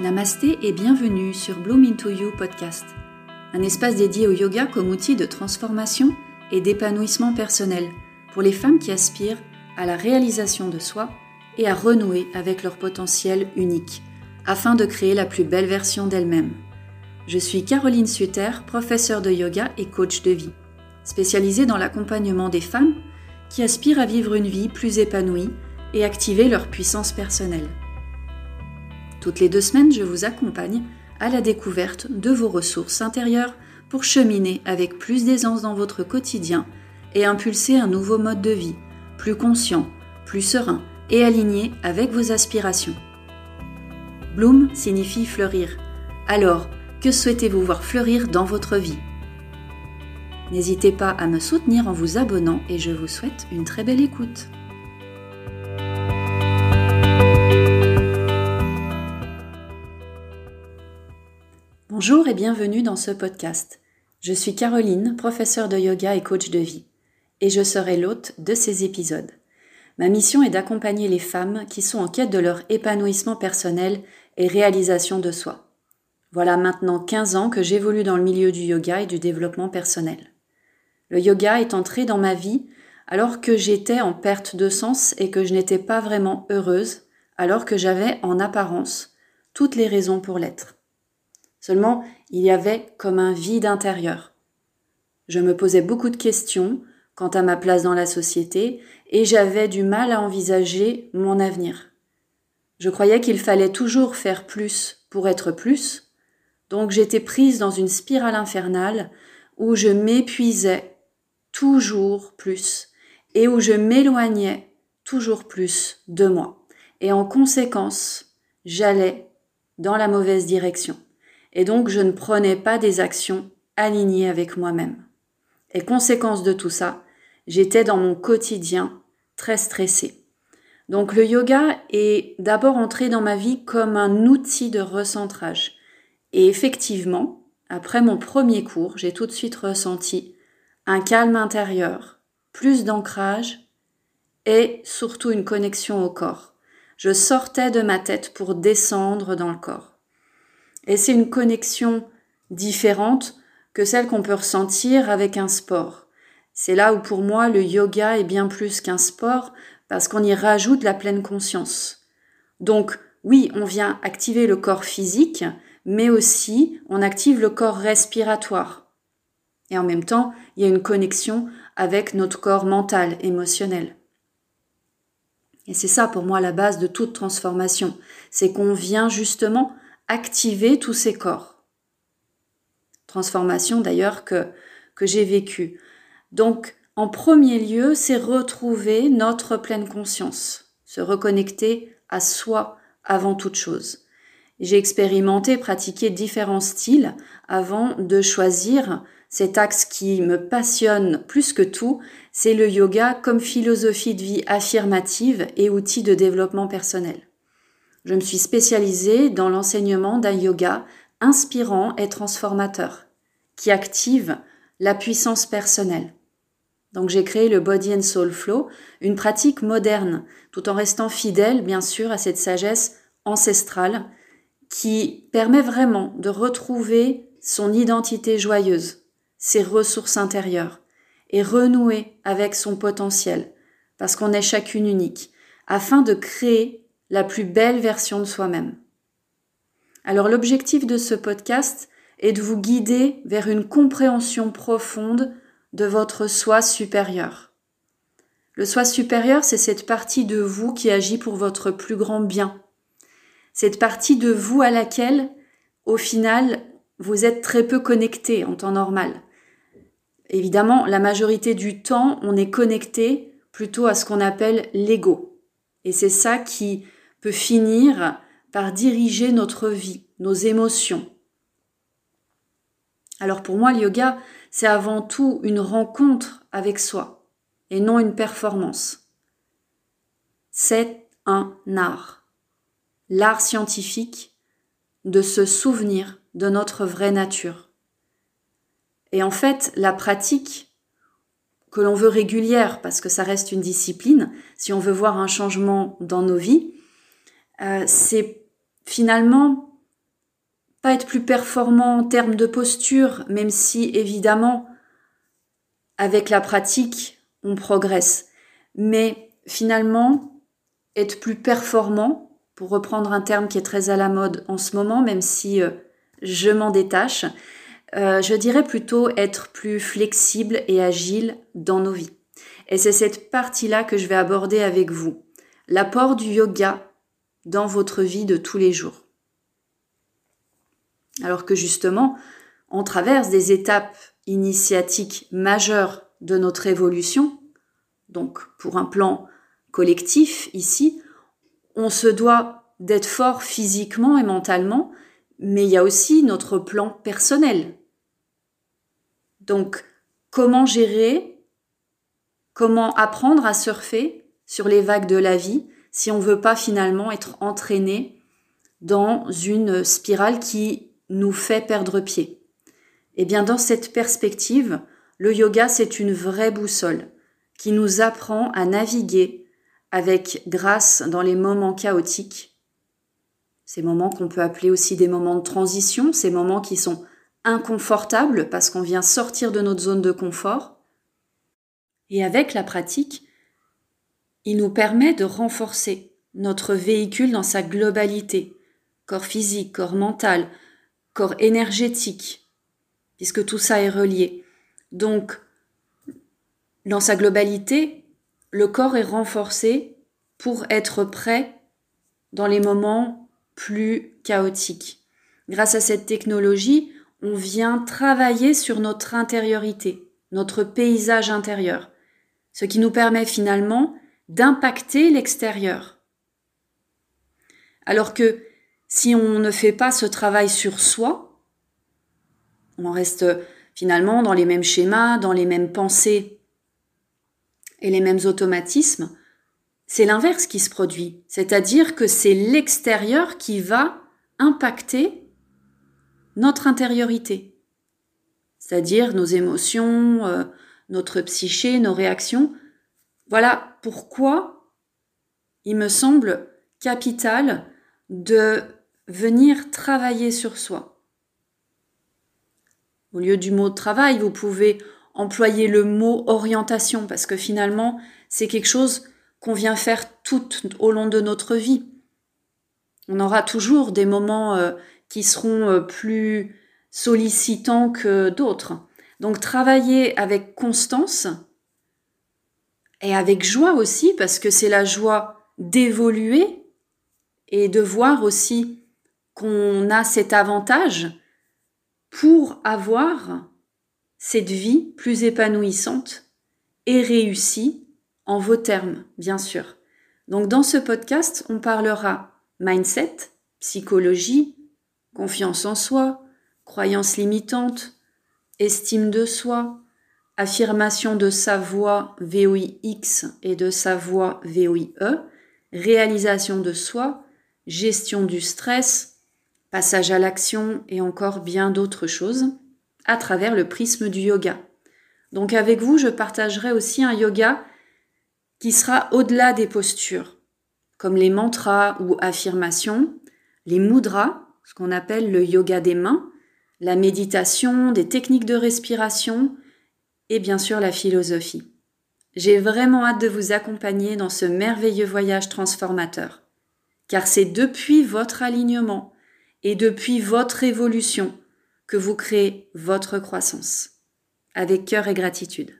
Namasté et bienvenue sur Bloom Into You podcast, un espace dédié au yoga comme outil de transformation et d'épanouissement personnel pour les femmes qui aspirent à la réalisation de soi et à renouer avec leur potentiel unique afin de créer la plus belle version d'elles-mêmes. Je suis Caroline Suter, professeure de yoga et coach de vie, spécialisée dans l'accompagnement des femmes qui aspirent à vivre une vie plus épanouie et activer leur puissance personnelle. Toutes les deux semaines, je vous accompagne à la découverte de vos ressources intérieures pour cheminer avec plus d'aisance dans votre quotidien et impulser un nouveau mode de vie, plus conscient, plus serein et aligné avec vos aspirations. Bloom signifie fleurir. Alors, que souhaitez-vous voir fleurir dans votre vie? N'hésitez pas à me soutenir en vous abonnant et je vous souhaite une très belle écoute. Bonjour et bienvenue dans ce podcast. Je suis Caroline, professeure de yoga et coach de vie, et je serai l'hôte de ces épisodes. Ma mission est d'accompagner les femmes qui sont en quête de leur épanouissement personnel et réalisation de soi. Voilà maintenant 15 ans que j'évolue dans le milieu du yoga et du développement personnel. Le yoga est entré dans ma vie alors que j'étais en perte de sens et que je n'étais pas vraiment heureuse, alors que j'avais en apparence toutes les raisons pour l'être. Seulement, il y avait comme un vide intérieur. Je me posais beaucoup de questions quant à ma place dans la société et j'avais du mal à envisager mon avenir. Je croyais qu'il fallait toujours faire plus pour être plus, donc j'étais prise dans une spirale infernale où je m'épuisais toujours plus et où je m'éloignais toujours plus de moi. Et en conséquence, j'allais dans la mauvaise direction et donc je ne prenais pas des actions alignées avec moi-même. Et conséquence de tout ça, j'étais dans mon quotidien très stressée. Donc le yoga est d'abord entré dans ma vie comme un outil de recentrage. Et effectivement, après mon premier cours, j'ai tout de suite ressenti un calme intérieur, plus d'ancrage et surtout une connexion au corps. Je sortais de ma tête pour descendre dans le corps. Et c'est une connexion différente que celle qu'on peut ressentir avec un sport. C'est là où pour moi le yoga est bien plus qu'un sport parce qu'on y rajoute la pleine conscience. Donc oui, on vient activer le corps physique, mais aussi on active le corps respiratoire. Et en même temps, il y a une connexion avec notre corps mental, émotionnel. Et c'est ça pour moi la base de toute transformation, c'est qu'on vient justement activer tous ces corps. Transformation d'ailleurs que, que j'ai vécue. Donc, en premier lieu, c'est retrouver notre pleine conscience, se reconnecter à soi avant toute chose. J'ai expérimenté, pratiqué différents styles avant de choisir cet axe qui me passionne plus que tout, c'est le yoga comme philosophie de vie affirmative et outil de développement personnel. Je me suis spécialisée dans l'enseignement d'un yoga inspirant et transformateur, qui active la puissance personnelle. Donc j'ai créé le Body and Soul Flow, une pratique moderne, tout en restant fidèle bien sûr à cette sagesse ancestrale qui permet vraiment de retrouver son identité joyeuse, ses ressources intérieures et renouer avec son potentiel, parce qu'on est chacune unique, afin de créer la plus belle version de soi-même. Alors l'objectif de ce podcast est de vous guider vers une compréhension profonde de votre soi supérieur. Le soi supérieur, c'est cette partie de vous qui agit pour votre plus grand bien. Cette partie de vous à laquelle, au final, vous êtes très peu connecté en temps normal. Évidemment, la majorité du temps, on est connecté plutôt à ce qu'on appelle l'ego. Et c'est ça qui peut finir par diriger notre vie, nos émotions. Alors pour moi, le yoga, c'est avant tout une rencontre avec soi et non une performance. C'est un art, l'art scientifique de se souvenir de notre vraie nature. Et en fait, la pratique que l'on veut régulière, parce que ça reste une discipline, si on veut voir un changement dans nos vies, euh, c'est finalement pas être plus performant en termes de posture, même si évidemment, avec la pratique, on progresse. Mais finalement, être plus performant, pour reprendre un terme qui est très à la mode en ce moment, même si euh, je m'en détache, euh, je dirais plutôt être plus flexible et agile dans nos vies. Et c'est cette partie-là que je vais aborder avec vous. L'apport du yoga dans votre vie de tous les jours. Alors que justement, on traverse des étapes initiatiques majeures de notre évolution, donc pour un plan collectif ici, on se doit d'être fort physiquement et mentalement, mais il y a aussi notre plan personnel. Donc, comment gérer, comment apprendre à surfer sur les vagues de la vie si on veut pas finalement être entraîné dans une spirale qui nous fait perdre pied. Eh bien, dans cette perspective, le yoga, c'est une vraie boussole qui nous apprend à naviguer avec grâce dans les moments chaotiques, ces moments qu'on peut appeler aussi des moments de transition, ces moments qui sont inconfortables parce qu'on vient sortir de notre zone de confort. Et avec la pratique, il nous permet de renforcer notre véhicule dans sa globalité, corps physique, corps mental, corps énergétique, puisque tout ça est relié. Donc, dans sa globalité, le corps est renforcé pour être prêt dans les moments plus chaotiques. Grâce à cette technologie, on vient travailler sur notre intériorité, notre paysage intérieur, ce qui nous permet finalement d'impacter l'extérieur. Alors que si on ne fait pas ce travail sur soi, on reste finalement dans les mêmes schémas, dans les mêmes pensées et les mêmes automatismes, c'est l'inverse qui se produit. C'est-à-dire que c'est l'extérieur qui va impacter notre intériorité. C'est-à-dire nos émotions, euh, notre psyché, nos réactions. Voilà pourquoi il me semble capital de venir travailler sur soi. Au lieu du mot travail, vous pouvez employer le mot orientation parce que finalement, c'est quelque chose qu'on vient faire tout au long de notre vie. On aura toujours des moments euh, qui seront euh, plus sollicitants que d'autres. Donc travailler avec constance, et avec joie aussi, parce que c'est la joie d'évoluer et de voir aussi qu'on a cet avantage pour avoir cette vie plus épanouissante et réussie en vos termes, bien sûr. Donc dans ce podcast, on parlera mindset, psychologie, confiance en soi, croyances limitantes, estime de soi, affirmation de sa voix VOIX et de sa voix VOIE, réalisation de soi, gestion du stress, passage à l'action et encore bien d'autres choses à travers le prisme du yoga. Donc avec vous, je partagerai aussi un yoga qui sera au-delà des postures, comme les mantras ou affirmations, les mudras, ce qu'on appelle le yoga des mains, la méditation, des techniques de respiration, et bien sûr la philosophie. J'ai vraiment hâte de vous accompagner dans ce merveilleux voyage transformateur, car c'est depuis votre alignement et depuis votre évolution que vous créez votre croissance, avec cœur et gratitude.